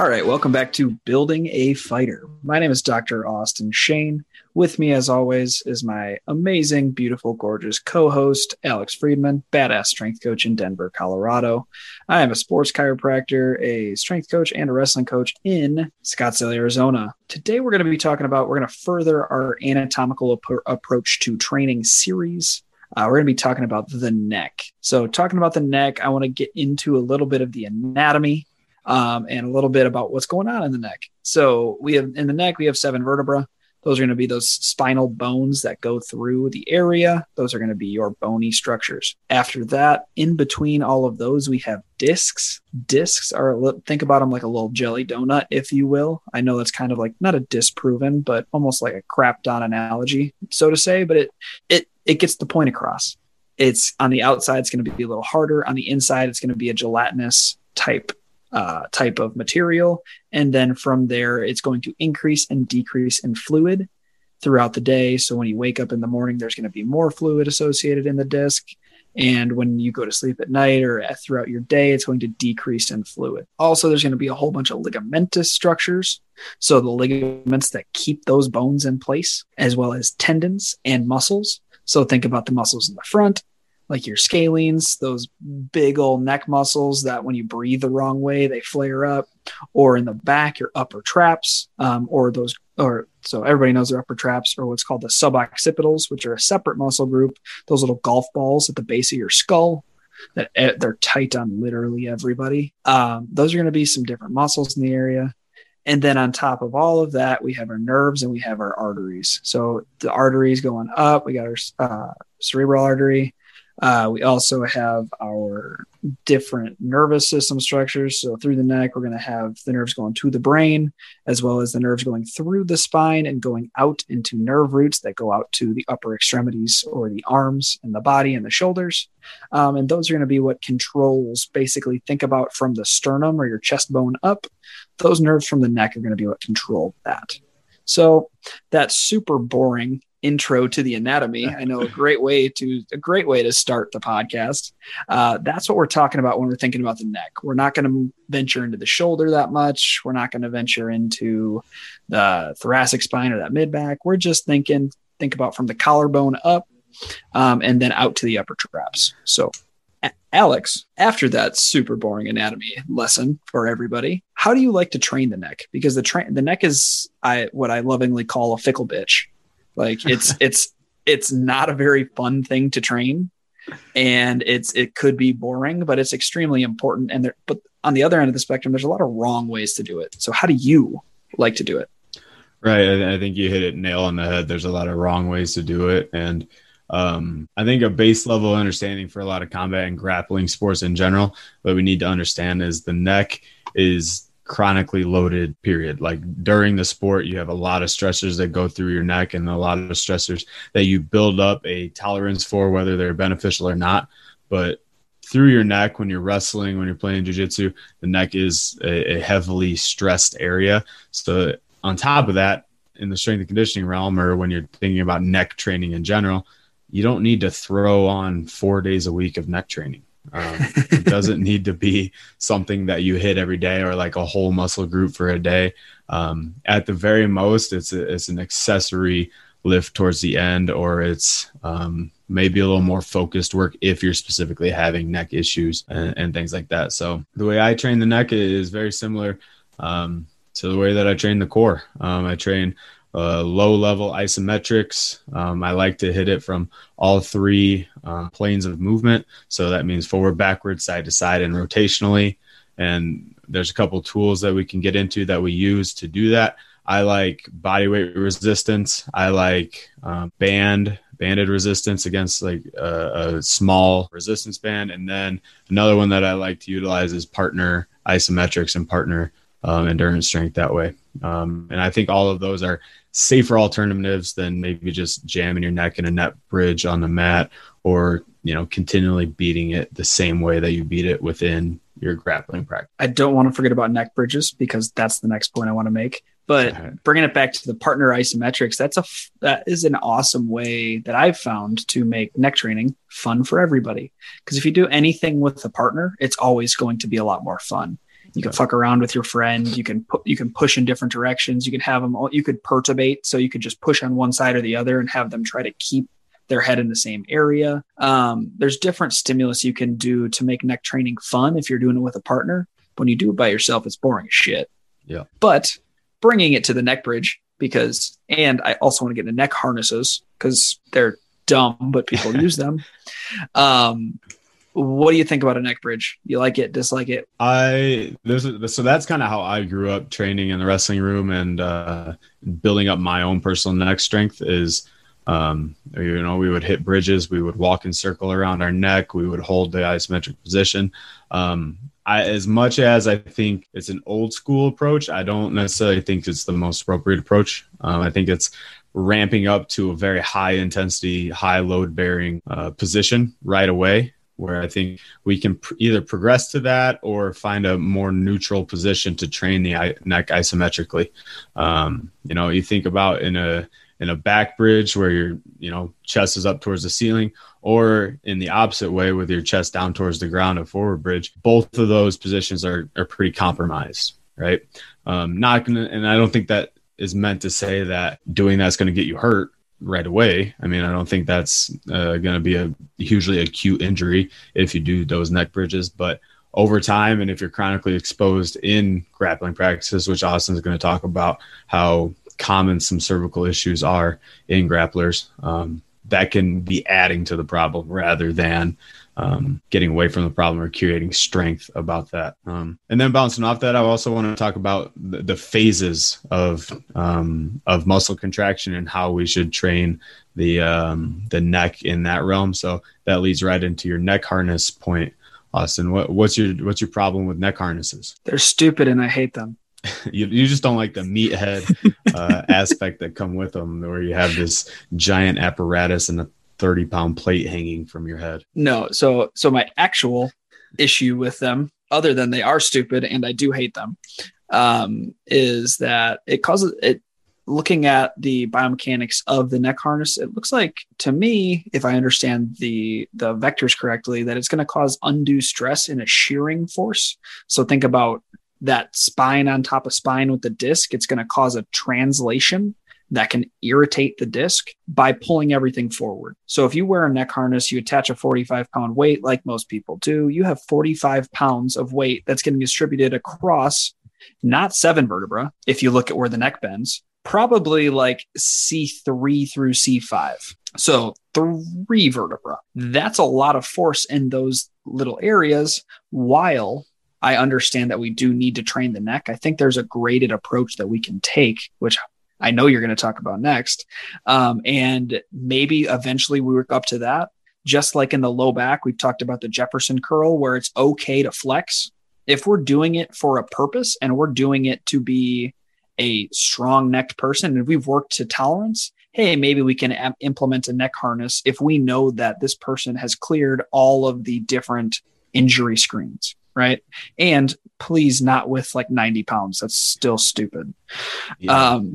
All right, welcome back to Building a Fighter. My name is Dr. Austin Shane. With me, as always, is my amazing, beautiful, gorgeous co host, Alex Friedman, badass strength coach in Denver, Colorado. I am a sports chiropractor, a strength coach, and a wrestling coach in Scottsdale, Arizona. Today, we're going to be talking about, we're going to further our anatomical ap- approach to training series. Uh, we're going to be talking about the neck. So, talking about the neck, I want to get into a little bit of the anatomy um, and a little bit about what's going on in the neck. So we have in the neck, we have seven vertebra. Those are going to be those spinal bones that go through the area. Those are going to be your bony structures. After that, in between all of those, we have discs. Discs are, think about them like a little jelly donut, if you will. I know that's kind of like not a disproven, but almost like a crapped on analogy, so to say, but it, it, it gets the point across. It's on the outside, it's going to be a little harder. On the inside, it's going to be a gelatinous type uh, type of material. And then from there, it's going to increase and decrease in fluid throughout the day. So when you wake up in the morning, there's going to be more fluid associated in the disc. And when you go to sleep at night or throughout your day, it's going to decrease in fluid. Also, there's going to be a whole bunch of ligamentous structures. So the ligaments that keep those bones in place, as well as tendons and muscles. So think about the muscles in the front, like your scalenes, those big old neck muscles that when you breathe the wrong way, they flare up, or in the back, your upper traps, um, or those, or so everybody knows their upper traps, or what's called the suboccipitals, which are a separate muscle group, those little golf balls at the base of your skull that eh, they're tight on literally everybody. Um, those are going to be some different muscles in the area. And then on top of all of that, we have our nerves and we have our arteries. So the arteries going up, we got our uh, cerebral artery, uh, we also have our different nervous system structures. So through the neck, we're going to have the nerves going to the brain, as well as the nerves going through the spine and going out into nerve roots that go out to the upper extremities or the arms and the body and the shoulders. Um, and those are going to be what controls basically think about from the sternum or your chest bone up. Those nerves from the neck are going to be what control that. So that's super boring intro to the anatomy. I know a great way to a great way to start the podcast. Uh, that's what we're talking about when we're thinking about the neck. We're not going to venture into the shoulder that much. We're not going to venture into the thoracic spine or that mid back. We're just thinking think about from the collarbone up, um, and then out to the upper traps. So. Alex, after that super boring anatomy lesson for everybody, how do you like to train the neck? Because the train the neck is I what I lovingly call a fickle bitch. Like it's it's it's not a very fun thing to train and it's it could be boring, but it's extremely important. And there but on the other end of the spectrum, there's a lot of wrong ways to do it. So how do you like to do it? Right. I think you hit it nail on the head. There's a lot of wrong ways to do it. And um, I think a base level understanding for a lot of combat and grappling sports in general, what we need to understand is the neck is chronically loaded period. Like during the sport you have a lot of stressors that go through your neck and a lot of stressors that you build up a tolerance for whether they're beneficial or not. But through your neck when you're wrestling when you're playing jiu-jitsu the neck is a, a heavily stressed area. So on top of that in the strength and conditioning realm or when you're thinking about neck training in general you don't need to throw on four days a week of neck training um, it doesn't need to be something that you hit every day or like a whole muscle group for a day. Um, at the very most, it's a, it's an accessory lift towards the end, or it's um, maybe a little more focused work if you're specifically having neck issues and, and things like that. So the way I train the neck is very similar um, to the way that I train the core. Um, I train uh, low level isometrics. Um, I like to hit it from all three uh, planes of movement. So that means forward, backward, side to side, and rotationally. And there's a couple tools that we can get into that we use to do that. I like body weight resistance. I like um, band banded resistance against like a, a, small resistance band. And then another one that I like to utilize is partner isometrics and partner um, endurance strength that way. Um, and I think all of those are safer alternatives than maybe just jamming your neck in a neck bridge on the mat or you know continually beating it the same way that you beat it within your grappling practice. I don't want to forget about neck bridges because that's the next point I want to make. But right. bringing it back to the partner isometrics, that's a that is an awesome way that I've found to make neck training fun for everybody. Because if you do anything with a partner, it's always going to be a lot more fun. You can fuck around with your friend. You can put you can push in different directions. You can have them. All, you could perturbate, so you could just push on one side or the other and have them try to keep their head in the same area. Um, there's different stimulus you can do to make neck training fun if you're doing it with a partner. When you do it by yourself, it's boring as shit. Yeah. But bringing it to the neck bridge because, and I also want to get into neck harnesses because they're dumb, but people use them. Um, what do you think about a neck bridge? You like it, dislike it? I there's so that's kind of how I grew up training in the wrestling room and uh, building up my own personal neck strength is um, you know, we would hit bridges, we would walk in circle around our neck, we would hold the isometric position. Um, I, as much as I think it's an old school approach, I don't necessarily think it's the most appropriate approach. Um, I think it's ramping up to a very high intensity, high load bearing uh, position right away where I think we can pr- either progress to that or find a more neutral position to train the I- neck isometrically. Um, you know, you think about in a in a back bridge where your you know chest is up towards the ceiling, or in the opposite way with your chest down towards the ground, a forward bridge. Both of those positions are are pretty compromised, right? Um, not gonna, and I don't think that is meant to say that doing that's going to get you hurt right away. I mean, I don't think that's uh, going to be a hugely acute injury if you do those neck bridges, but over time, and if you're chronically exposed in grappling practices, which Austin's going to talk about how common some cervical issues are in grapplers, um, that can be adding to the problem rather than um, getting away from the problem or creating strength about that. Um, and then bouncing off that, I also want to talk about the, the phases of um, of muscle contraction and how we should train the um, the neck in that realm. So that leads right into your neck harness point, Austin. What, what's your what's your problem with neck harnesses? They're stupid and I hate them. you, you just don't like the meathead uh, aspect that come with them, where you have this giant apparatus and a 30 pound plate hanging from your head. No, so so my actual issue with them, other than they are stupid and I do hate them, um, is that it causes it. Looking at the biomechanics of the neck harness, it looks like to me, if I understand the the vectors correctly, that it's going to cause undue stress in a shearing force. So think about that spine on top of spine with the disc, it's going to cause a translation that can irritate the disc by pulling everything forward. So if you wear a neck harness, you attach a 45 pound weight like most people do, you have 45 pounds of weight that's getting distributed across not seven vertebra. If you look at where the neck bends, probably like C3 through C5. So three vertebra. That's a lot of force in those little areas while I understand that we do need to train the neck. I think there's a graded approach that we can take, which I know you're going to talk about next. Um, and maybe eventually we work up to that. Just like in the low back, we've talked about the Jefferson curl, where it's okay to flex. If we're doing it for a purpose and we're doing it to be a strong necked person, and we've worked to tolerance, hey, maybe we can am- implement a neck harness if we know that this person has cleared all of the different injury screens right? And please not with like 90 pounds. That's still stupid. Yeah. Um,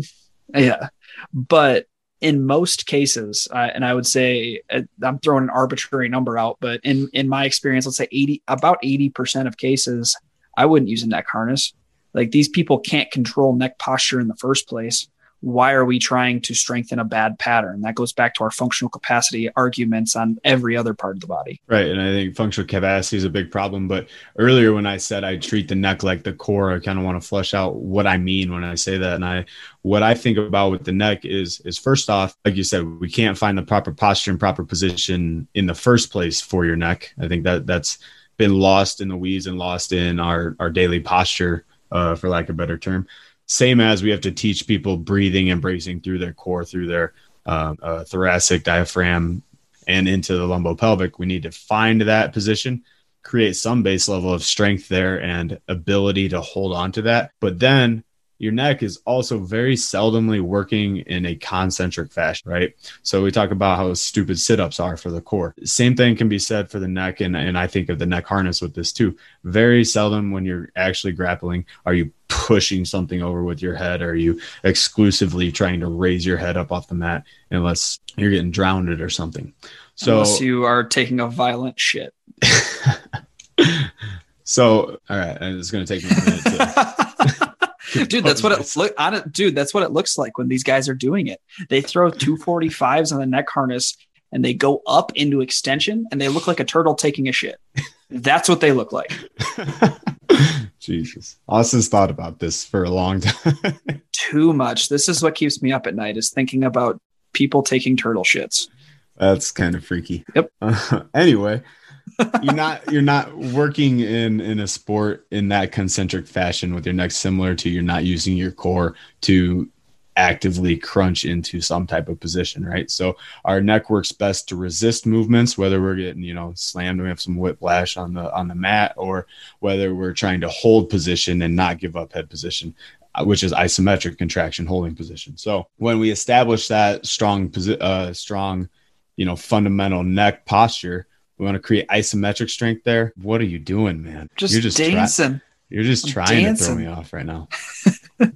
yeah. But in most cases, uh, and I would say uh, I'm throwing an arbitrary number out, but in in my experience, let's say 80 about 80% of cases, I wouldn't use a neck harness. Like these people can't control neck posture in the first place why are we trying to strengthen a bad pattern? That goes back to our functional capacity arguments on every other part of the body. Right. And I think functional capacity is a big problem. But earlier, when I said I treat the neck like the core, I kind of want to flesh out what I mean when I say that. And I, what I think about with the neck is, is first off, like you said, we can't find the proper posture and proper position in the first place for your neck. I think that that's been lost in the weeds and lost in our, our daily posture, uh, for lack of a better term same as we have to teach people breathing and bracing through their core, through their uh, uh, thoracic diaphragm, and into the lumbopelvic. We need to find that position, create some base level of strength there and ability to hold on to that. But then your neck is also very seldomly working in a concentric fashion, right? So we talk about how stupid sit-ups are for the core. Same thing can be said for the neck, and, and I think of the neck harness with this too. Very seldom when you're actually grappling are you pushing something over with your head, are you exclusively trying to raise your head up off the mat unless you're getting drowned or something. So unless you are taking a violent shit. So, all right, and it's going to take me a minute to. dude, that's what it look. Dude, that's what it looks like when these guys are doing it. They throw two forty fives on the neck harness and they go up into extension, and they look like a turtle taking a shit. That's what they look like. Jesus, Austin's thought about this for a long time. Too much. This is what keeps me up at night. Is thinking about people taking turtle shits. That's kind of freaky. Yep. Uh, anyway, you're not you're not working in in a sport in that concentric fashion with your neck similar to you're not using your core to actively crunch into some type of position, right? So our neck works best to resist movements, whether we're getting, you know, slammed, and we have some whiplash on the on the mat, or whether we're trying to hold position and not give up head position, uh, which is isometric contraction holding position. So when we establish that strong uh, strong, you know, fundamental neck posture, we want to create isometric strength there. What are you doing, man? Just you're just dancing. Try- you're just I'm trying dancing. to throw me off right now.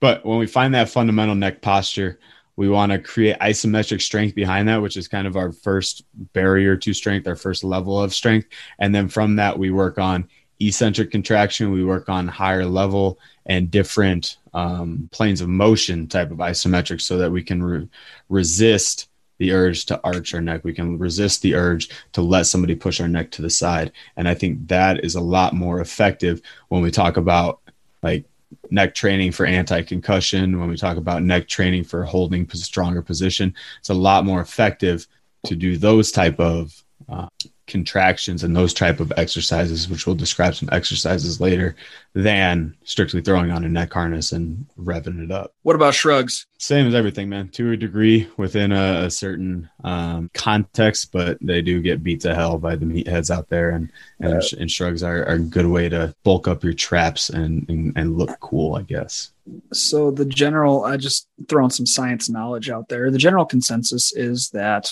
but when we find that fundamental neck posture, we want to create isometric strength behind that, which is kind of our first barrier to strength, our first level of strength. And then from that, we work on eccentric contraction, we work on higher level and different um, planes of motion type of isometric so that we can re- resist the urge to arch our neck. We can resist the urge to let somebody push our neck to the side. And I think that is a lot more effective when we talk about like neck training for anti-concussion, when we talk about neck training for holding a stronger position. It's a lot more effective to do those type of uh, contractions and those type of exercises, which we'll describe some exercises later, than strictly throwing on a neck harness and revving it up. What about shrugs? Same as everything, man. To a degree within a, a certain um, context, but they do get beat to hell by the meatheads out there, and and, uh, and shrugs are, are, a good way to bulk up your traps and, and and look cool, I guess. So the general, I just throwing some science knowledge out there. The general consensus is that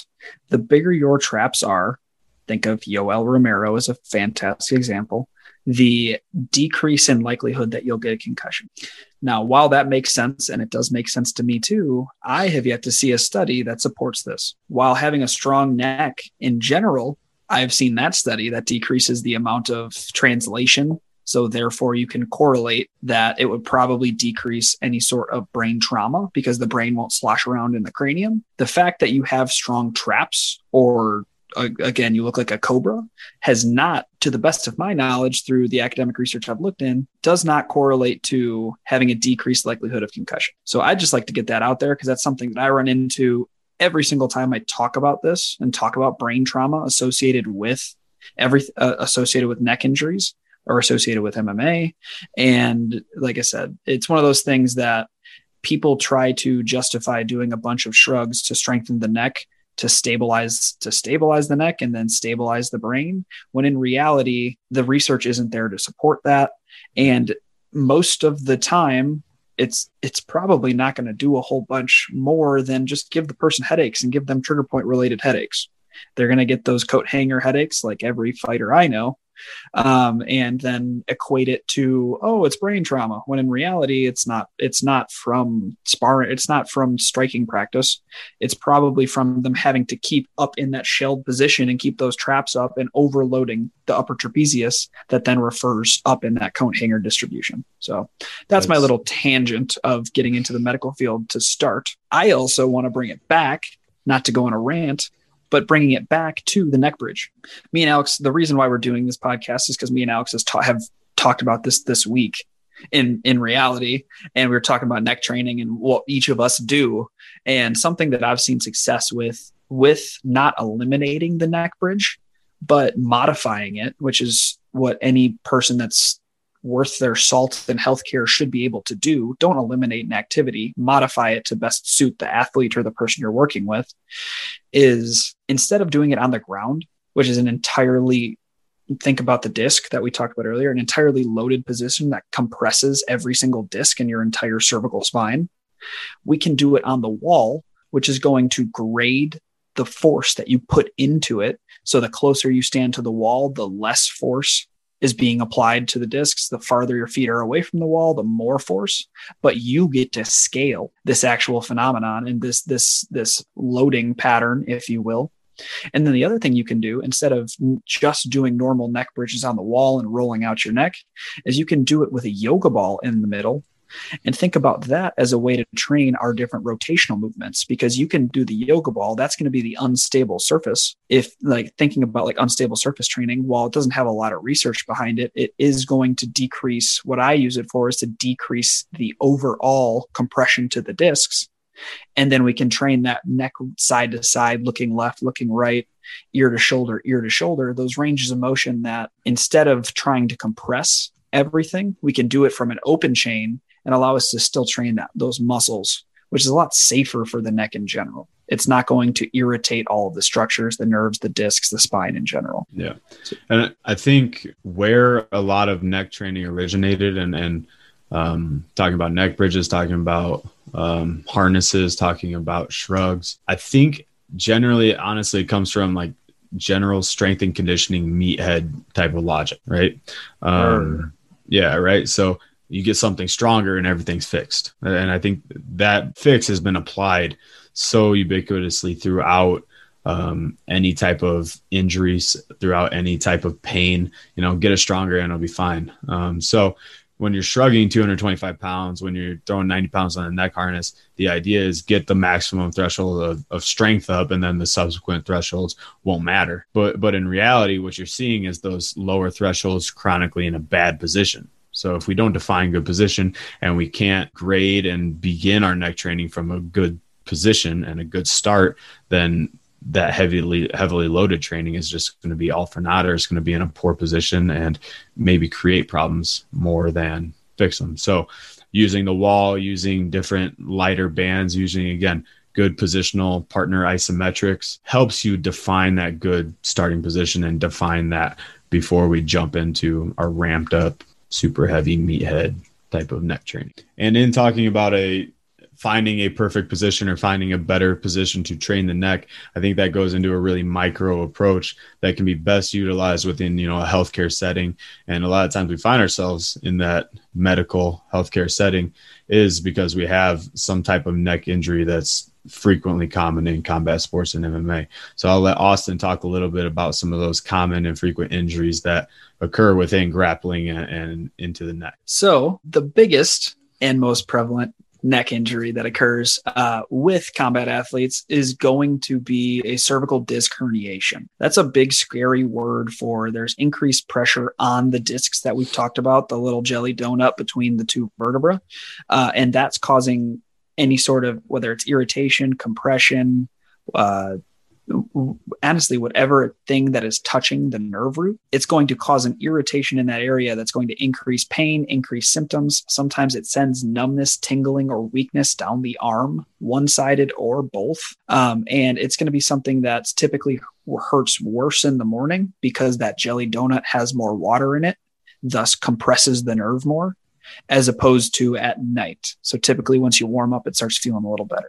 the bigger your traps are, think of Yoel Romero as a fantastic example, the decrease in likelihood that you'll get a concussion. Now, while that makes sense, and it does make sense to me too, I have yet to see a study that supports this. While having a strong neck in general, I've seen that study that decreases the amount of translation. So, therefore, you can correlate that it would probably decrease any sort of brain trauma because the brain won't slosh around in the cranium. The fact that you have strong traps or again, you look like a cobra, has not, to the best of my knowledge, through the academic research I've looked in, does not correlate to having a decreased likelihood of concussion. So I just like to get that out there because that's something that I run into every single time I talk about this and talk about brain trauma associated with every uh, associated with neck injuries or associated with MMA. And like I said, it's one of those things that people try to justify doing a bunch of shrugs to strengthen the neck to stabilize to stabilize the neck and then stabilize the brain when in reality the research isn't there to support that. And most of the time it's it's probably not going to do a whole bunch more than just give the person headaches and give them trigger point related headaches. They're going to get those coat hanger headaches like every fighter i know um, and then equate it to oh it's brain trauma when in reality it's not it's not from sparring it's not from striking practice. It's probably from them having to keep up in that shelled position and keep those traps up and overloading the upper trapezius that then refers up in that coat hanger distribution. So that's, that's my little tangent of getting into the medical field to start. I also want to bring it back not to go on a rant but bringing it back to the neck bridge. Me and Alex, the reason why we're doing this podcast is because me and Alex has ta- have talked about this this week in in reality and we were talking about neck training and what each of us do and something that i've seen success with with not eliminating the neck bridge but modifying it which is what any person that's worth their salt in healthcare should be able to do. Don't eliminate an activity, modify it to best suit the athlete or the person you're working with. Is instead of doing it on the ground, which is an entirely think about the disc that we talked about earlier, an entirely loaded position that compresses every single disc in your entire cervical spine. We can do it on the wall, which is going to grade the force that you put into it. So the closer you stand to the wall, the less force is being applied to the discs. The farther your feet are away from the wall, the more force. But you get to scale this actual phenomenon and this this this loading pattern, if you will. And then the other thing you can do instead of just doing normal neck bridges on the wall and rolling out your neck is you can do it with a yoga ball in the middle and think about that as a way to train our different rotational movements because you can do the yoga ball that's going to be the unstable surface. If like thinking about like unstable surface training while it doesn't have a lot of research behind it it is going to decrease what i use it for is to decrease the overall compression to the discs. And then we can train that neck side to side looking left looking right ear to shoulder ear to shoulder those ranges of motion that instead of trying to compress everything we can do it from an open chain and allow us to still train that those muscles, which is a lot safer for the neck in general. It's not going to irritate all of the structures, the nerves, the discs, the spine in general. Yeah. And I think where a lot of neck training originated and, and um, talking about neck bridges, talking about um, harnesses, talking about shrugs, I think generally, honestly, it comes from like general strength and conditioning meathead type of logic, right? Um, yeah, right. So you get something stronger and everything's fixed. And I think that fix has been applied so ubiquitously throughout um, any type of injuries, throughout any type of pain. You know, get it stronger and it'll be fine. Um, so when you're shrugging 225 pounds, when you're throwing 90 pounds on a neck harness, the idea is get the maximum threshold of, of strength up, and then the subsequent thresholds won't matter. But but in reality, what you're seeing is those lower thresholds chronically in a bad position. So if we don't define good position and we can't grade and begin our neck training from a good position and a good start, then that heavily heavily loaded training is just going to be all for naught or it's going to be in a poor position and maybe create problems more than fix them. So using the wall, using different lighter bands, using again good positional partner isometrics helps you define that good starting position and define that before we jump into our ramped up super heavy meathead type of neck training. And in talking about a finding a perfect position or finding a better position to train the neck, I think that goes into a really micro approach that can be best utilized within, you know, a healthcare setting. And a lot of times we find ourselves in that medical healthcare setting is because we have some type of neck injury that's frequently common in combat sports and MMA. So I'll let Austin talk a little bit about some of those common and frequent injuries that occur within grappling and, and into the neck. So the biggest and most prevalent neck injury that occurs uh, with combat athletes is going to be a cervical disc herniation. That's a big, scary word for there's increased pressure on the discs that we've talked about, the little jelly donut between the two vertebra. Uh, and that's causing any sort of whether it's irritation, compression, uh, honestly, whatever thing that is touching the nerve root, it's going to cause an irritation in that area that's going to increase pain, increase symptoms. Sometimes it sends numbness, tingling, or weakness down the arm, one sided or both. Um, and it's going to be something that's typically hurts worse in the morning because that jelly donut has more water in it, thus compresses the nerve more as opposed to at night. So typically, once you warm up, it starts feeling a little better.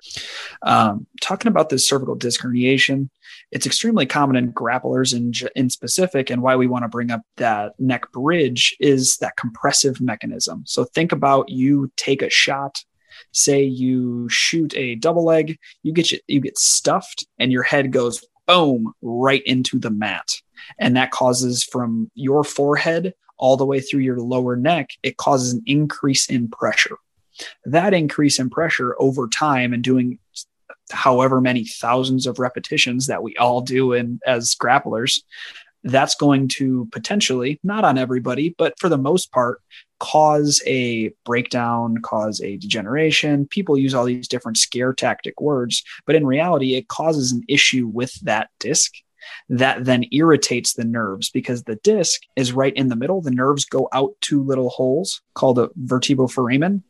Um, talking about this cervical disc herniation, it's extremely common in grapplers in, in specific. And why we want to bring up that neck bridge is that compressive mechanism. So think about you take a shot. Say you shoot a double leg, you get you, you get stuffed, and your head goes boom right into the mat, and that causes from your forehead all the way through your lower neck, it causes an increase in pressure. That increase in pressure over time and doing however many thousands of repetitions that we all do in as grapplers, that's going to potentially, not on everybody, but for the most part, cause a breakdown, cause a degeneration. People use all these different scare tactic words, but in reality, it causes an issue with that disc that then irritates the nerves because the disc is right in the middle. The nerves go out two little holes called a vertebroforamen.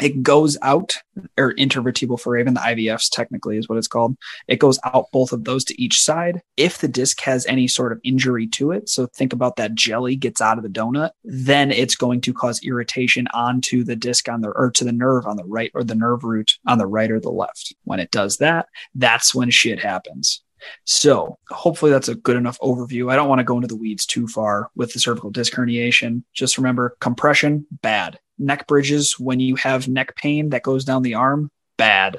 It goes out, or intervertebral foramen, the IVFs technically is what it's called. It goes out both of those to each side. If the disc has any sort of injury to it, so think about that jelly gets out of the donut, then it's going to cause irritation onto the disc on the or to the nerve on the right or the nerve root on the right or the left. When it does that, that's when shit happens. So hopefully that's a good enough overview. I don't want to go into the weeds too far with the cervical disc herniation. Just remember compression, bad. Neck bridges, when you have neck pain that goes down the arm, bad.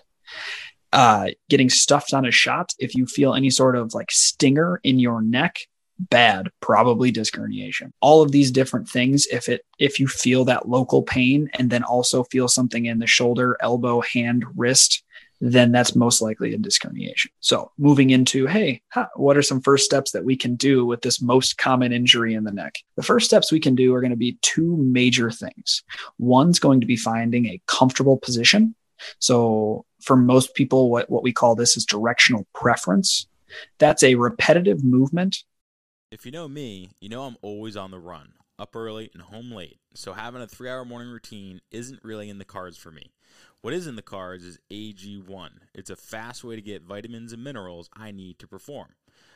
Uh, getting stuffed on a shot, if you feel any sort of like stinger in your neck, bad, probably disc herniation. All of these different things, if it if you feel that local pain and then also feel something in the shoulder, elbow, hand, wrist, then that's most likely a disc herniation. So moving into, hey, what are some first steps that we can do with this most common injury in the neck? The first steps we can do are going to be two major things. One's going to be finding a comfortable position. So for most people, what, what we call this is directional preference. That's a repetitive movement if you know me, you know I'm always on the run, up early and home late, so having a three hour morning routine isn't really in the cards for me. What is in the cards is AG1. It's a fast way to get vitamins and minerals I need to perform.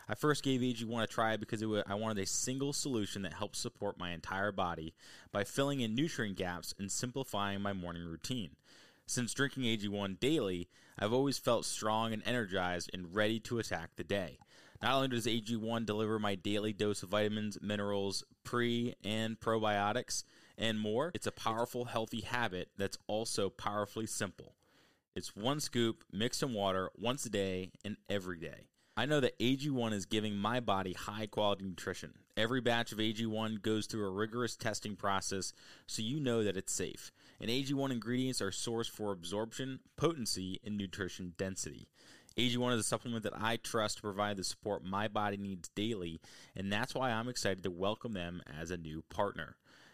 I first gave AG1 a try because was, I wanted a single solution that helps support my entire body by filling in nutrient gaps and simplifying my morning routine. Since drinking AG1 daily, I've always felt strong and energized and ready to attack the day. Not only does AG1 deliver my daily dose of vitamins, minerals, pre and probiotics, and more, it's a powerful, healthy habit that's also powerfully simple. It's one scoop mixed in water once a day and every day. I know that AG1 is giving my body high quality nutrition. Every batch of AG1 goes through a rigorous testing process so you know that it's safe. And AG1 ingredients are sourced for absorption, potency, and nutrition density. AG1 is a supplement that I trust to provide the support my body needs daily, and that's why I'm excited to welcome them as a new partner.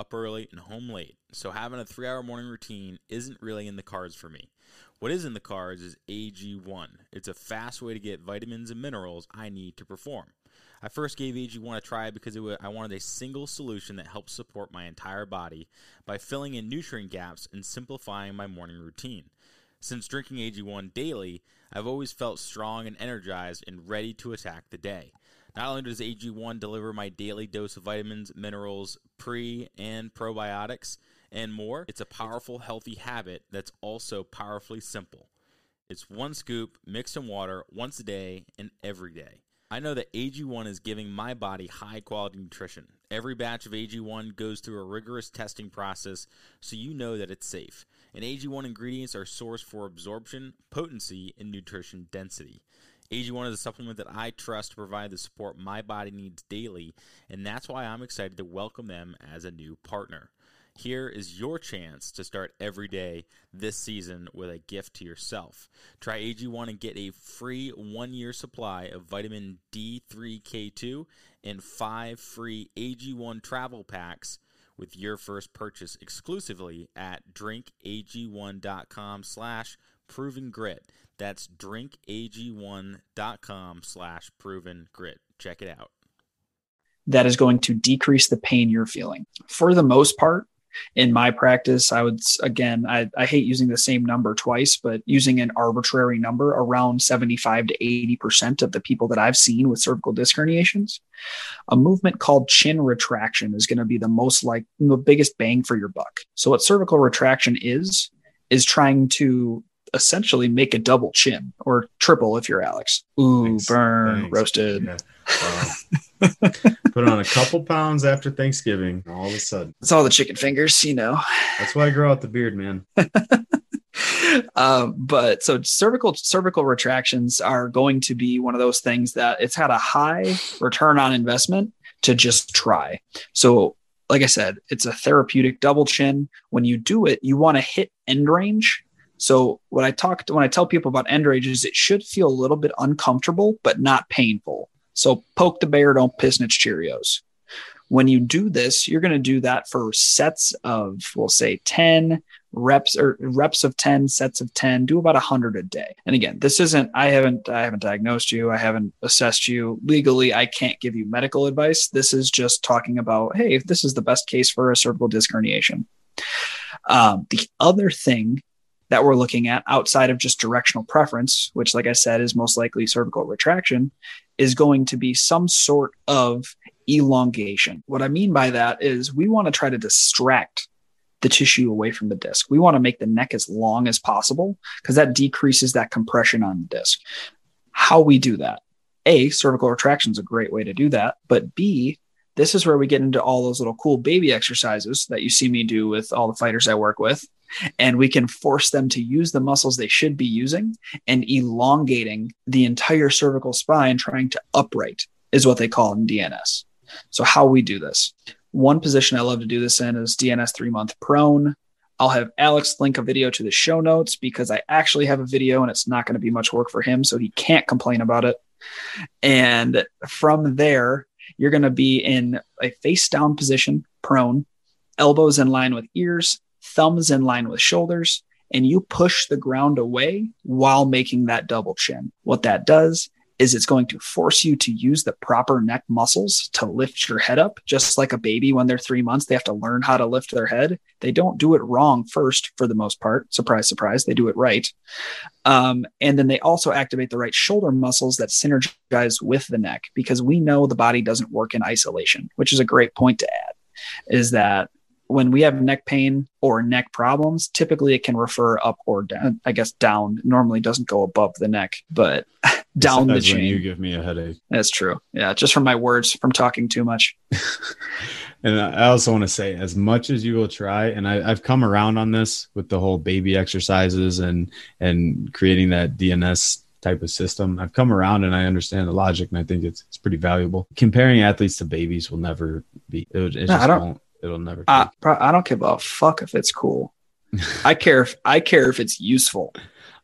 up early and home late, so having a three hour morning routine isn't really in the cards for me. What is in the cards is AG1. It's a fast way to get vitamins and minerals I need to perform. I first gave AG1 a try because was, I wanted a single solution that helps support my entire body by filling in nutrient gaps and simplifying my morning routine. Since drinking AG1 daily, I've always felt strong and energized and ready to attack the day. Not only does AG1 deliver my daily dose of vitamins, minerals, pre and probiotics, and more, it's a powerful, healthy habit that's also powerfully simple. It's one scoop mixed in water once a day and every day. I know that AG1 is giving my body high quality nutrition. Every batch of AG1 goes through a rigorous testing process so you know that it's safe and AG1 ingredients are sourced for absorption, potency, and nutrition density. AG1 is a supplement that I trust to provide the support my body needs daily, and that's why I'm excited to welcome them as a new partner. Here is your chance to start every day this season with a gift to yourself. Try AG1 and get a free one year supply of vitamin D3K2 and five free AG1 travel packs with your first purchase exclusively at drinkag1.com slash proven grit. That's drinkag1.com slash proven grit. Check it out. That is going to decrease the pain you're feeling. For the most part, in my practice, I would again, I, I hate using the same number twice, but using an arbitrary number around 75 to 80% of the people that I've seen with cervical disc herniations, a movement called chin retraction is going to be the most like the biggest bang for your buck. So, what cervical retraction is, is trying to essentially make a double chin or triple if you're Alex. Ooh, Thanks. burn, Thanks. roasted. Yeah. Put on a couple pounds after Thanksgiving. All of a sudden, it's all the chicken fingers, you know. That's why I grow out the beard, man. um, but so cervical cervical retractions are going to be one of those things that it's had a high return on investment to just try. So, like I said, it's a therapeutic double chin. When you do it, you want to hit end range so when I talk to when I tell people about end range is it should feel a little bit uncomfortable, but not painful. So poke the bear, don't piss in its Cheerios. When you do this, you're going to do that for sets of, we'll say 10 reps or reps of 10 sets of 10 do about a 100 a day and again this isn't i haven't i haven't diagnosed you i haven't assessed you legally i can't give you medical advice this is just talking about hey if this is the best case for a cervical disc herniation um, the other thing that we're looking at outside of just directional preference, which, like I said, is most likely cervical retraction, is going to be some sort of elongation. What I mean by that is we want to try to distract the tissue away from the disc. We want to make the neck as long as possible because that decreases that compression on the disc. How we do that? A, cervical retraction is a great way to do that. But B, this is where we get into all those little cool baby exercises that you see me do with all the fighters I work with. And we can force them to use the muscles they should be using and elongating the entire cervical spine, trying to upright is what they call in DNS. So, how we do this one position I love to do this in is DNS three month prone. I'll have Alex link a video to the show notes because I actually have a video and it's not going to be much work for him. So he can't complain about it. And from there, you're going to be in a face down position, prone, elbows in line with ears, thumbs in line with shoulders, and you push the ground away while making that double chin. What that does is it's going to force you to use the proper neck muscles to lift your head up. Just like a baby when they're three months, they have to learn how to lift their head. They don't do it wrong first, for the most part. Surprise, surprise, they do it right. Um, and then they also activate the right shoulder muscles that synergize with the neck because we know the body doesn't work in isolation, which is a great point to add. Is that when we have neck pain or neck problems, typically it can refer up or down. Hmm. I guess down normally doesn't go above the neck, but down the chain. you give me a headache. That's true. Yeah, just from my words from talking too much. and I also want to say, as much as you will try, and I, have come around on this with the whole baby exercises and and creating that DNS type of system. I've come around and I understand the logic, and I think it's it's pretty valuable. Comparing athletes to babies will never be. It, it no, just won't. It'll never. I, I don't give a fuck if it's cool. I care if I care if it's useful.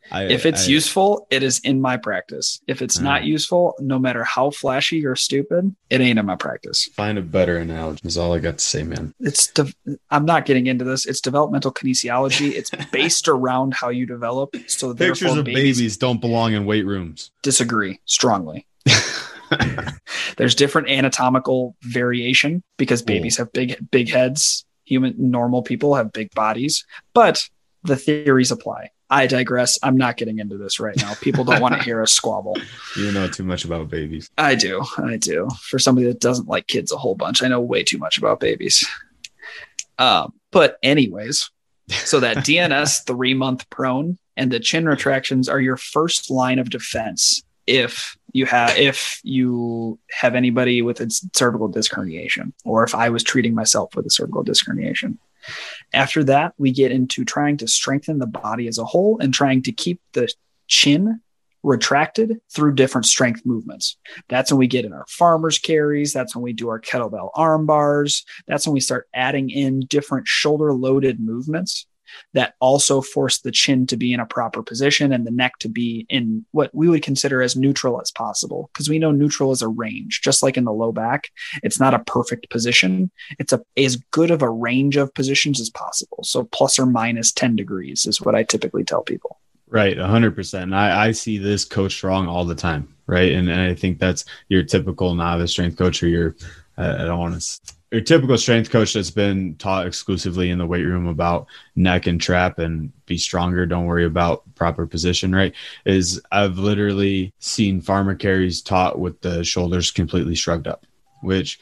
I, if it's I, useful, it is in my practice. If it's not uh-huh. useful, no matter how flashy or stupid, it ain't in my practice. Find a better analogy. Is all I got to say, man. It's. De- I'm not getting into this. It's developmental kinesiology. It's based around how you develop. So pictures of babies, babies don't belong in weight rooms. Disagree strongly. There's different anatomical variation because babies have big big heads. Human normal people have big bodies, but the theories apply. I digress. I'm not getting into this right now. People don't want to hear us squabble. You know too much about babies. I do. I do. For somebody that doesn't like kids a whole bunch, I know way too much about babies. Um, but anyways, so that DNS three month prone and the chin retractions are your first line of defense if you have if you have anybody with a cervical disc herniation or if I was treating myself with a cervical disc herniation. After that, we get into trying to strengthen the body as a whole and trying to keep the chin retracted through different strength movements. That's when we get in our farmer's carries. That's when we do our kettlebell arm bars. That's when we start adding in different shoulder loaded movements that also force the chin to be in a proper position and the neck to be in what we would consider as neutral as possible. Because we know neutral is a range, just like in the low back. It's not a perfect position. It's a as good of a range of positions as possible. So plus or minus 10 degrees is what I typically tell people. Right, 100%. I, I see this coach wrong all the time, right? And, and I think that's your typical novice strength coach or your, I don't want to your typical strength coach that's been taught exclusively in the weight room about neck and trap and be stronger don't worry about proper position right? Is i've literally seen farmer carries taught with the shoulders completely shrugged up which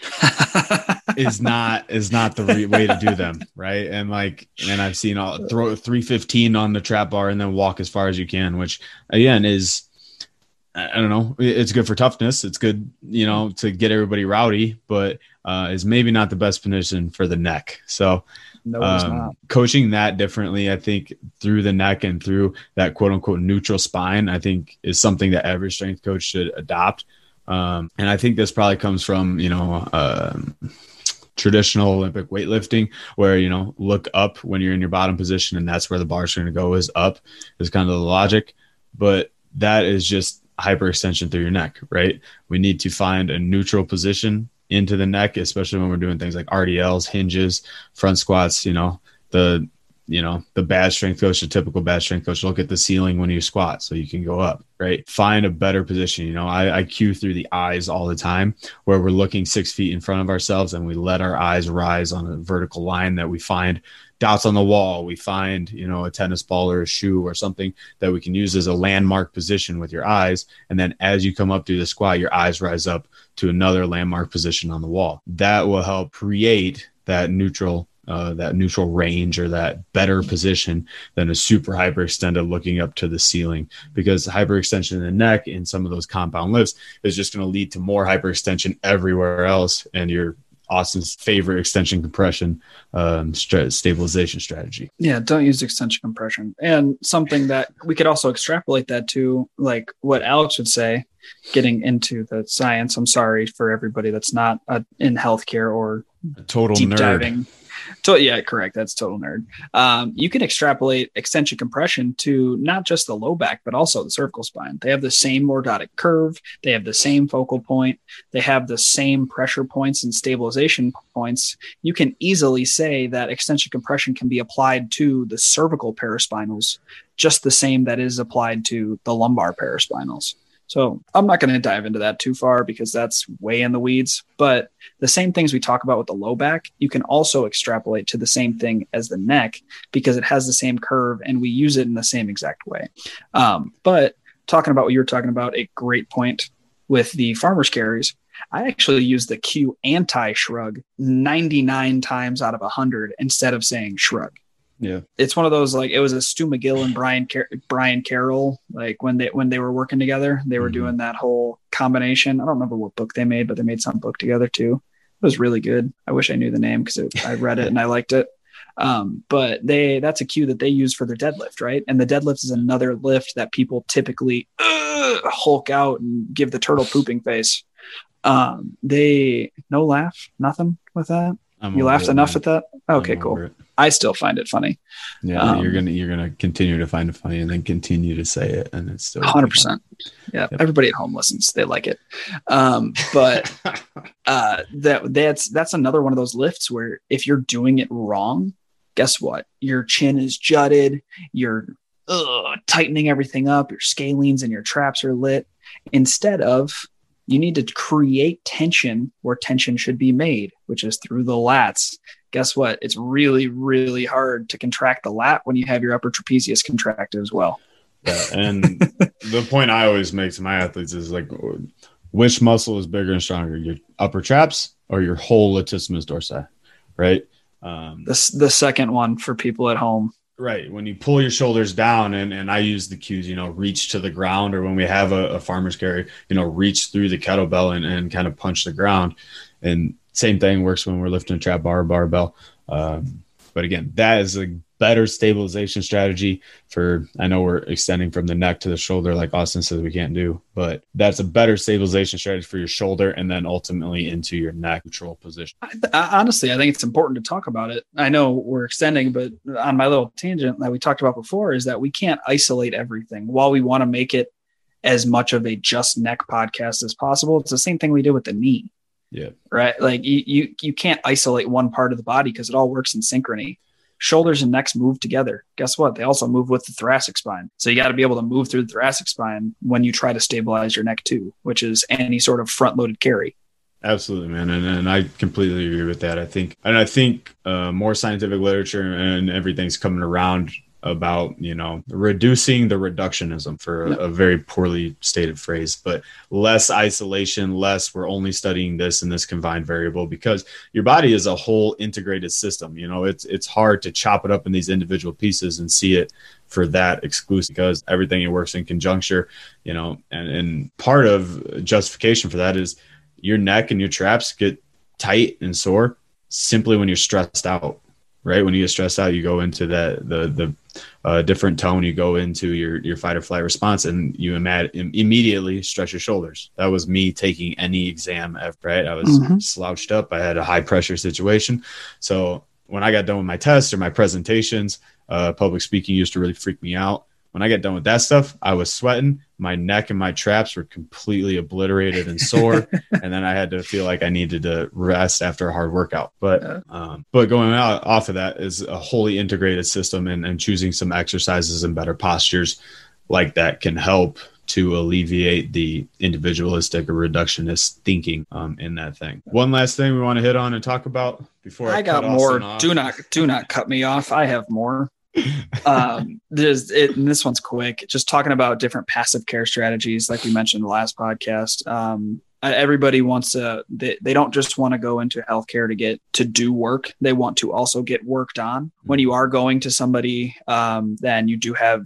is not is not the re- way to do them right? And like and i've seen all throw 315 on the trap bar and then walk as far as you can which again is I don't know. It's good for toughness. It's good, you know, to get everybody rowdy, but uh, is maybe not the best position for the neck. So, no, um, coaching that differently, I think through the neck and through that quote unquote neutral spine, I think is something that every strength coach should adopt. Um, and I think this probably comes from, you know, um, traditional Olympic weightlifting, where you know look up when you're in your bottom position, and that's where the bar's are going to go is up, is kind of the logic. But that is just hyperextension through your neck, right? We need to find a neutral position into the neck, especially when we're doing things like RDLs, hinges, front squats, you know, the you know, the bad strength coach, the typical bad strength coach, look at the ceiling when you squat so you can go up, right? Find a better position. You know, I, I cue through the eyes all the time where we're looking six feet in front of ourselves and we let our eyes rise on a vertical line that we find dots on the wall. We find, you know, a tennis ball or a shoe or something that we can use as a landmark position with your eyes. And then as you come up through the squat, your eyes rise up to another landmark position on the wall. That will help create that neutral uh, that neutral range or that better position than a super hyperextended looking up to the ceiling because hyperextension in the neck in some of those compound lifts is just going to lead to more hyperextension everywhere else and your Austin's favorite extension compression um, st- stabilization strategy. Yeah, don't use extension compression. And something that we could also extrapolate that to, like what Alex would say, getting into the science. I'm sorry for everybody that's not uh, in healthcare or a total deep nerd. diving. To, yeah, correct. That's total nerd. Um, you can extrapolate extension compression to not just the low back, but also the cervical spine. They have the same lordotic curve. They have the same focal point. They have the same pressure points and stabilization points. You can easily say that extension compression can be applied to the cervical paraspinals, just the same that is applied to the lumbar paraspinals. So I'm not going to dive into that too far because that's way in the weeds. But the same things we talk about with the low back, you can also extrapolate to the same thing as the neck because it has the same curve and we use it in the same exact way. Um, but talking about what you were talking about, a great point with the farmer's carries. I actually use the cue anti shrug 99 times out of 100 instead of saying shrug. Yeah. It's one of those like it was a Stu McGill and Brian Car- Brian Carroll like when they when they were working together they were Mhm. doing that whole combination. I don't remember what book they made, but they made some book together too. It was really good. I wish I knew the name because I read it and I liked it. Um, but they that's a cue that they use for their deadlift, right? And the deadlift is another lift that people typically uh, hulk out and give the turtle pooping face. Um, they no laugh, nothing with that. I'm You laughed enough man. at that. Okay, cool. it. I still find it funny. Yeah, Um, you're gonna you're gonna continue to find it funny and then continue to say it, and it's still hundred percent. Yeah, Yep. everybody at home listens; they like it. Um, but uh, that that's that's another one of those lifts where if you're doing it wrong, guess what? Your chin is jutted. You're ugh, tightening everything up. Your scalenes and your traps are lit. Instead of you need to create tension where tension should be made, which is through the lats. Guess what? It's really, really hard to contract the lat when you have your upper trapezius contracted as well. Yeah, and the point I always make to my athletes is like, which muscle is bigger and stronger, your upper traps or your whole latissimus dorsi, right? Um, This the second one for people at home. Right. When you pull your shoulders down, and and I use the cues, you know, reach to the ground, or when we have a, a farmer's carry, you know, reach through the kettlebell and, and kind of punch the ground, and same thing works when we're lifting a trap bar barbell. Um, but again, that is a better stabilization strategy for I know we're extending from the neck to the shoulder like Austin says we can't do, but that's a better stabilization strategy for your shoulder and then ultimately into your neck control position. I, I, honestly, I think it's important to talk about it. I know we're extending, but on my little tangent that we talked about before is that we can't isolate everything. While we want to make it as much of a just neck podcast as possible, it's the same thing we did with the knee. Yeah. Right. Like you you, you can't isolate one part of the body because it all works in synchrony. Shoulders and necks move together. Guess what? They also move with the thoracic spine. So you got to be able to move through the thoracic spine when you try to stabilize your neck too, which is any sort of front loaded carry. Absolutely, man, and, and I completely agree with that. I think, and I think uh, more scientific literature and everything's coming around about you know reducing the reductionism for a, a very poorly stated phrase, but less isolation, less we're only studying this and this confined variable because your body is a whole integrated system. You know, it's it's hard to chop it up in these individual pieces and see it for that exclusive because everything it works in conjuncture. You know, and and part of justification for that is your neck and your traps get tight and sore simply when you're stressed out right when you get stressed out you go into that the the uh, different tone you go into your your fight or flight response and you ima- immediately stretch your shoulders. That was me taking any exam ever right? I was Mhm. slouched up. I had a high pressure situation. So when i got done with my tests or my presentations uh, public speaking used to really freak me out when I get done with that stuff, I was sweating. My neck and my traps were completely obliterated and sore, and then I had to feel like I needed to rest after a hard workout. But um, but going out off of that is a wholly integrated system, and, and choosing some exercises and better postures like that can help to alleviate the individualistic or reductionist thinking um, in that thing. One last thing we want to hit on and talk about before I, I got more. Do not do not cut me off. I have more. Um, there's it, and this one's quick. Just talking about different passive care strategies, like we mentioned in the last podcast. Um, everybody wants to they, they don't just want to go into healthcare to get to do work they want to also get worked on when you are going to somebody um, then you do have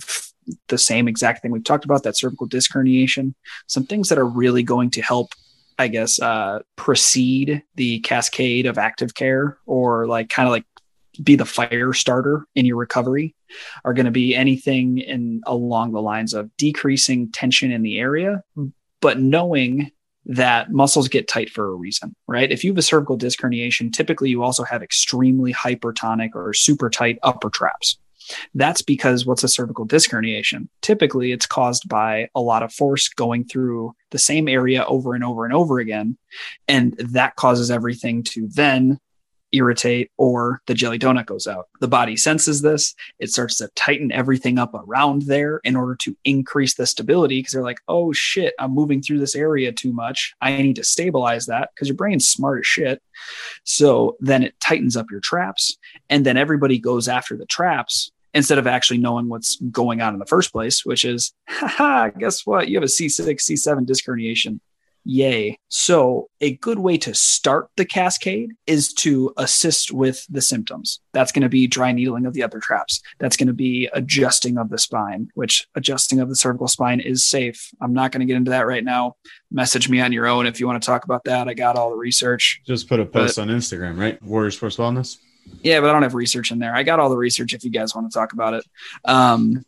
the same exact thing we've talked about that cervical disc herniation some things that are really going to help i guess uh, precede the cascade of active care or like kind of like be the fire starter in your recovery are going to be anything in along the lines of decreasing tension in the area but knowing that muscles get tight for a reason, right? If you have a cervical disc herniation, typically you also have extremely hypertonic or super tight upper traps. That's because what's a cervical disc herniation? Typically, it's caused by a lot of force going through the same area over and over and over again. And that causes everything to then irritate or the jelly donut goes out. The body senses this. It starts to tighten everything up around there in order to increase the stability because they're like, oh shit, I'm moving through this area too much. I need to stabilize that because your brain's smart as shit. So then it tightens up your traps. And then everybody goes after the traps instead of actually knowing what's going on in the first place, which is, haha, guess what? You have a C6, C7 disc herniation. Yay. So, a good way to start the cascade is to assist with the symptoms. That's going to be dry needling of the upper traps. That's going to be adjusting of the spine, which adjusting of the cervical spine is safe. I'm not going to get into that right now. Message me on your own if you want to talk about that. I got all the research. Just put a post but, on Instagram, right? Warriors Sports Wellness. Yeah, but I don't have research in there. I got all the research if you guys want to talk about it. Um,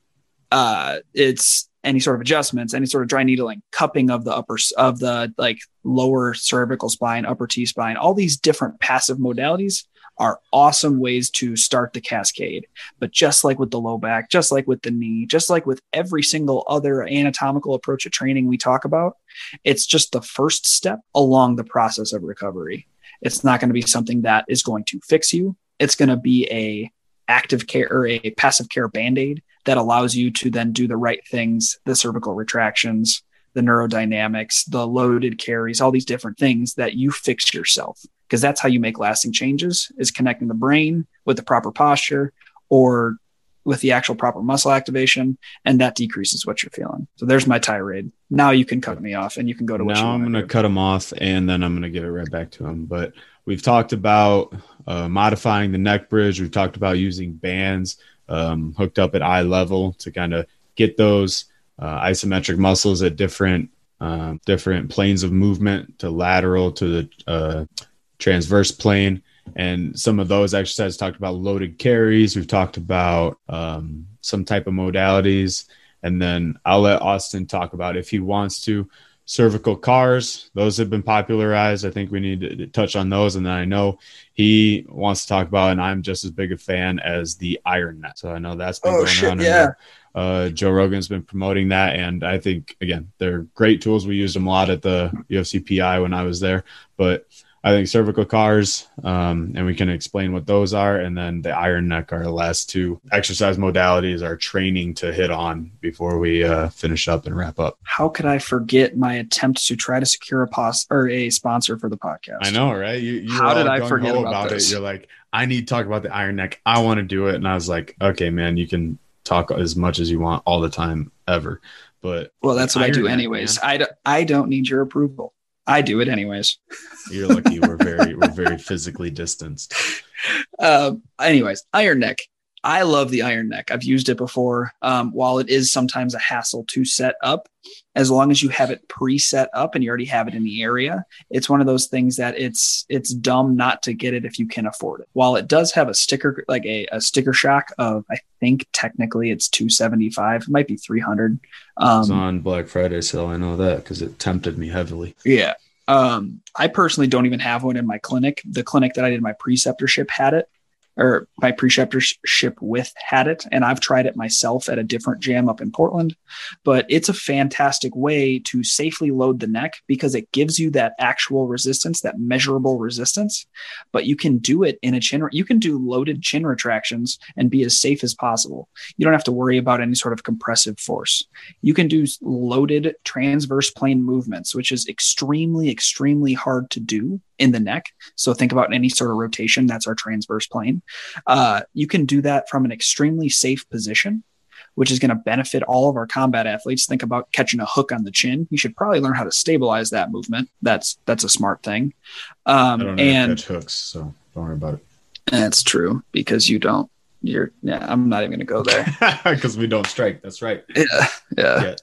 uh, it's any sort of adjustments, any sort of dry needling, cupping of the upper of the like lower cervical spine, upper T spine, all these different passive modalities are awesome ways to start the cascade. But just like with the low back, just like with the knee, just like with every single other anatomical approach of training we talk about, it's just the first step along the process of recovery. It's not going to be something that is going to fix you. It's going to be a active care or a passive care band-aid that allows you to then do the right things, the cervical retractions, the neurodynamics, the loaded carries, all these different things that you fix yourself. Because that's how you make lasting changes is connecting the brain with the proper posture or with the actual proper muscle activation, and that decreases what you're feeling. So there's my tirade. Now you can cut me off and you can go to what now I'm going to cut him off and then I'm going to give it right back to him. But we've talked about uh, modifying the neck bridge. We've talked about using bands um, hooked up at eye level to kind of get those uh, isometric muscles at different uh, different planes of movement to lateral to the uh, transverse plane. And some of those exercises talked about loaded carries. We've talked about um, some type of modalities. And then I'll let Austin talk about if he wants to cervical CARs. Those have been popularized. I think we need to touch on those. And then I know he wants to talk about, and I'm just as big a fan as the Iron Neck. So I know that's been oh, going shit, on. Yeah. Uh, Joe Rogan's been promoting that, and I think again they're great tools. We used them a lot at the UFC PI when I was there, but I think cervical CARs, um, and we can explain what those are. And then the iron neck are the last two exercise modalities are training to hit on before we uh, finish up and wrap up. How could I forget my attempt to try to secure a pos or a sponsor for the podcast? I know, right? You, you How did I forget about, about it? You're like, I need to talk about the iron neck. I want to do it. And I was like, okay, man, you can talk as much as you want all the time ever. But well, that's what I do anyways. I d- I don't need your approval. I do it anyways. You're lucky we're very we're very physically distanced. Uh, anyways, Iron Neck. I love the Iron Neck. I've used it before. Um, while it is sometimes a hassle to set up, as long as you have it pre-set up and you already have it in the area, it's one of those things that it's it's dumb not to get it if you can afford it. While it does have a sticker like a, a sticker shock of I think technically it's 275, it might be 300. Um, it's on Black Friday sale. I know that because it tempted me heavily. Yeah. Um, I personally don't even have one in my clinic. The clinic that I did my preceptorship had it, or my preceptorship with had it, and I've tried it myself at a different jam up in Portland. But it's a fantastic way to safely load the neck because it gives you that actual resistance, that measurable resistance. But you can do it in a chin. You can do loaded chin retractions and be as safe as possible. You don't have to worry about any sort of compressive force. You can do loaded transverse plane movements, which is extremely, extremely hard to do in the neck. So think about any sort of rotation. That's our transverse plane. Uh, you can do that from an extremely safe position, which is going to benefit all of our combat athletes. Think about catching a hook on the chin. You should probably learn how to stabilize that movement. That's that's a smart thing. Um, and catch hooks, so don't worry about it. That's true because you don't. You're yeah. I'm not even going to go there because we don't strike. That's right. Yeah, yeah. yeah.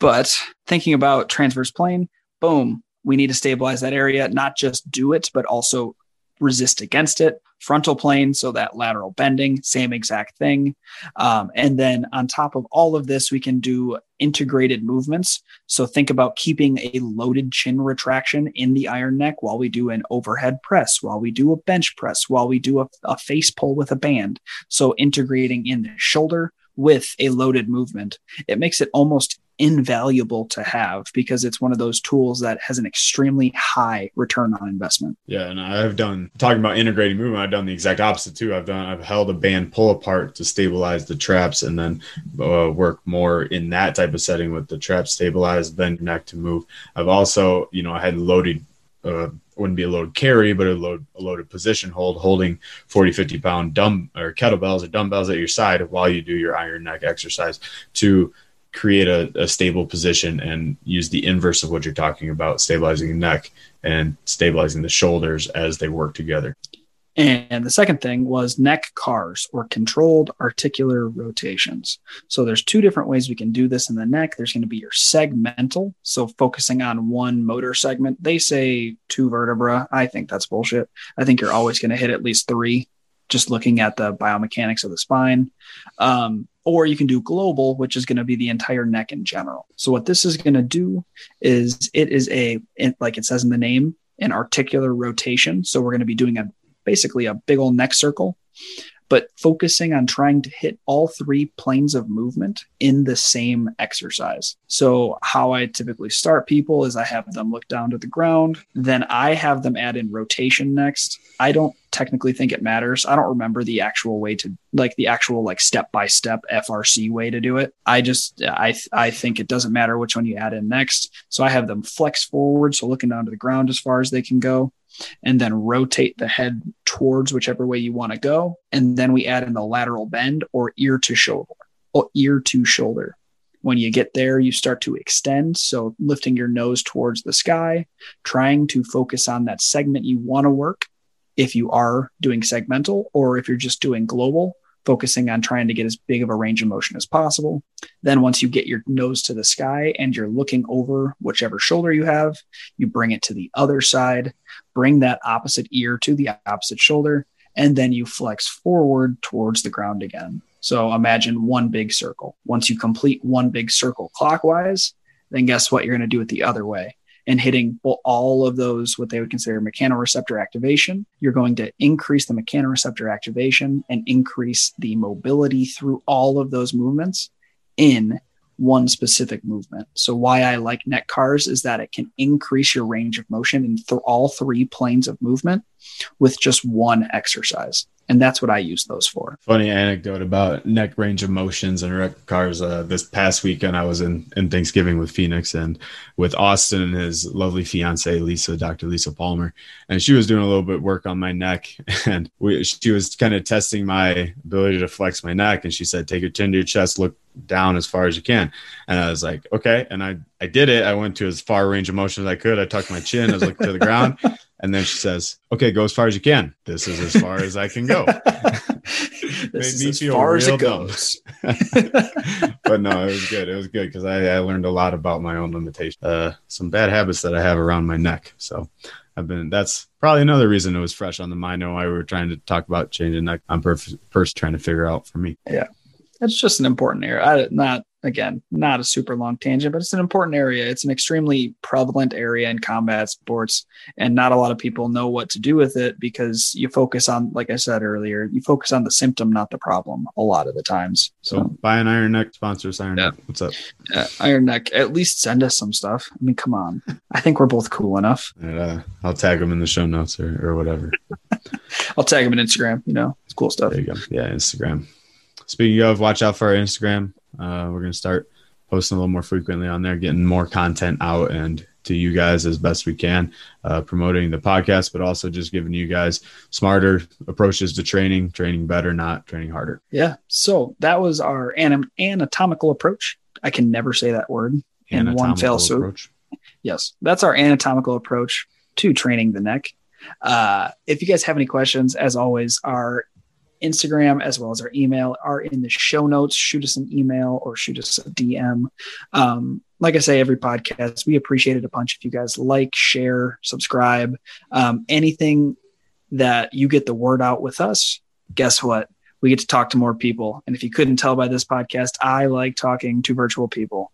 But thinking about transverse plane, boom, we need to stabilize that area, not just do it, but also resist against it. Frontal plane, so that lateral bending, same exact thing. Um, and then on top of all of this, we can do integrated movements. So think about keeping a loaded chin retraction in the iron neck while we do an overhead press, while we do a bench press, while we do a, a face pull with a band. So integrating in the shoulder with a loaded movement, it makes it almost invaluable to have because it's one of those tools that has an extremely high return on investment. Yeah, and I've done talking about integrating movement. I've done the exact opposite too. I've done I've held a band pull apart to stabilize the traps, and then uh, work more in that type of setting with the trap stabilized, then neck to move. I've also you know I had loaded. Uh, wouldn't be a load carry, but a load a loaded position hold, holding 40, 50 pound dumb or kettlebells or dumbbells at your side while you do your iron neck exercise to create a, a, stable position and use the inverse of what you're talking about, stabilizing the neck and stabilizing the shoulders as they work together. And the second thing was neck CARs or controlled articular rotations. So there's two different ways we can do this in the neck. There's going to be your segmental, so focusing on one motor segment. They say two vertebra. I think that's bullshit. I think you're always going to hit at least three just looking at the biomechanics of the spine. Um, or you can do global, which is going to be the entire neck in general. So what this is going to do is it is a, like it says in the name, an articular rotation. So we're going to be doing a basically a big old neck circle but focusing on trying to hit all three planes of movement in the same exercise. So, how I typically start people is I have them look down to the ground, then I have them add in rotation next. I don't technically think it matters. I don't remember the actual way to like the actual like step by step FRC way to do it. I just I I think it doesn't matter which one you add in next. So I have them flex forward, so looking down to the ground as far as they can go and then rotate the head towards whichever way you want to go. And then we add in the lateral bend or ear to shoulder or ear to shoulder. When you get there, you start to extend. So lifting your nose towards the sky, trying to focus on that segment you want to work if you are doing segmental or if you're just doing global focusing on trying to get as big of a range of motion as possible. Then, once you get your nose to the sky and you're looking over whichever shoulder you have, you bring it to the other side, bring that opposite ear to the opposite shoulder, and then you flex forward towards the ground again. So, imagine one big circle. Once you complete one big circle clockwise, then guess what you're going to do it the other way and hitting all of those, what they would consider mechanoreceptor activation, you're going to increase the mechanoreceptor activation and increase the mobility through all of those movements in one specific movement. So why I like neck CARs is that it can increase your range of motion in th- all three planes of movement with just one exercise and that's what I use those for. Funny anecdote about neck range of motions and rec cars. Uh, this past weekend, I was in, in Thanksgiving with Phoenix and with Austin and his lovely fiance Lisa, Dr. Lisa Palmer, and she was doing a little bit work on my neck, and we, she was kind of testing my ability to flex my neck, and she said, "Take your chin to your chest, look down as far as you can," and I was like, "Okay," and I I did it. I went to as far range of motion as I could. I tucked my chin. I was looking to the ground. And then she says, "Okay, go as far as you can. This is as far as I can go." this is as far as it goes. but no, it was good. It was good because I, I, learned a lot about my own limitations, uh, some bad habits that I have around my neck. So I've been. That's probably another reason it was fresh on the mind. Why we were trying to talk about changing neck. I'm first trying to figure out for me. Yeah, it's just an important area. I not again, not a super long tangent, but it's an important area. It's an extremely prevalent area in combat sports, and not a lot of people know what to do with it because you focus on, like I said earlier, you focus on the symptom, not the problem, a lot of the times. So, so buy an Iron Neck sponsor Iron yeah. Neck. What's up? Uh, Iron Neck, at least send us some stuff. I mean, come on. I think we're both cool enough. And, uh, I'll tag them in the show notes or, or whatever. I'll tag them in Instagram. You know, it's cool stuff. There you go. Yeah, Instagram. Speaking of, watch out for our Instagram. Uh, we're going to start posting a little more frequently on there, getting more content out and to you guys as best we can, uh, promoting the podcast, but also just giving you guys smarter approaches to training, training better, not training harder. Yeah. So that was our anatomical approach. I can never say that word in one fell swoop. Yes, that's our anatomical approach to training the neck. Uh, if you guys have any questions, as always, our Instagram as well as our email are in the show notes. Shoot us an email or shoot us a DM. Um, like I say, every podcast, we appreciate it a bunch if you guys like, share, subscribe, um, anything that you get the word out with us. Guess what? We get to talk to more people. And if you couldn't tell by this podcast, I like talking to virtual people.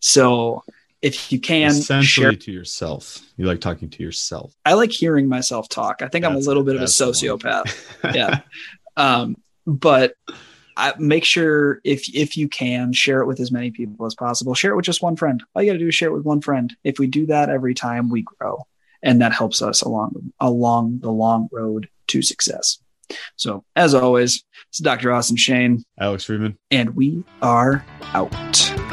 So if you can essentially share, to yourself you like talking to yourself i like hearing myself talk i think that's, i'm a little bit of a sociopath yeah um, but I, make sure if if you can share it with as many people as possible. Share it with just one friend. All you got to do is share it with one friend. If we do that every time, we grow, and that helps us along along the long road to success. So, as always, it's Dr. Austin Shane, Alex Friedman, and we are out.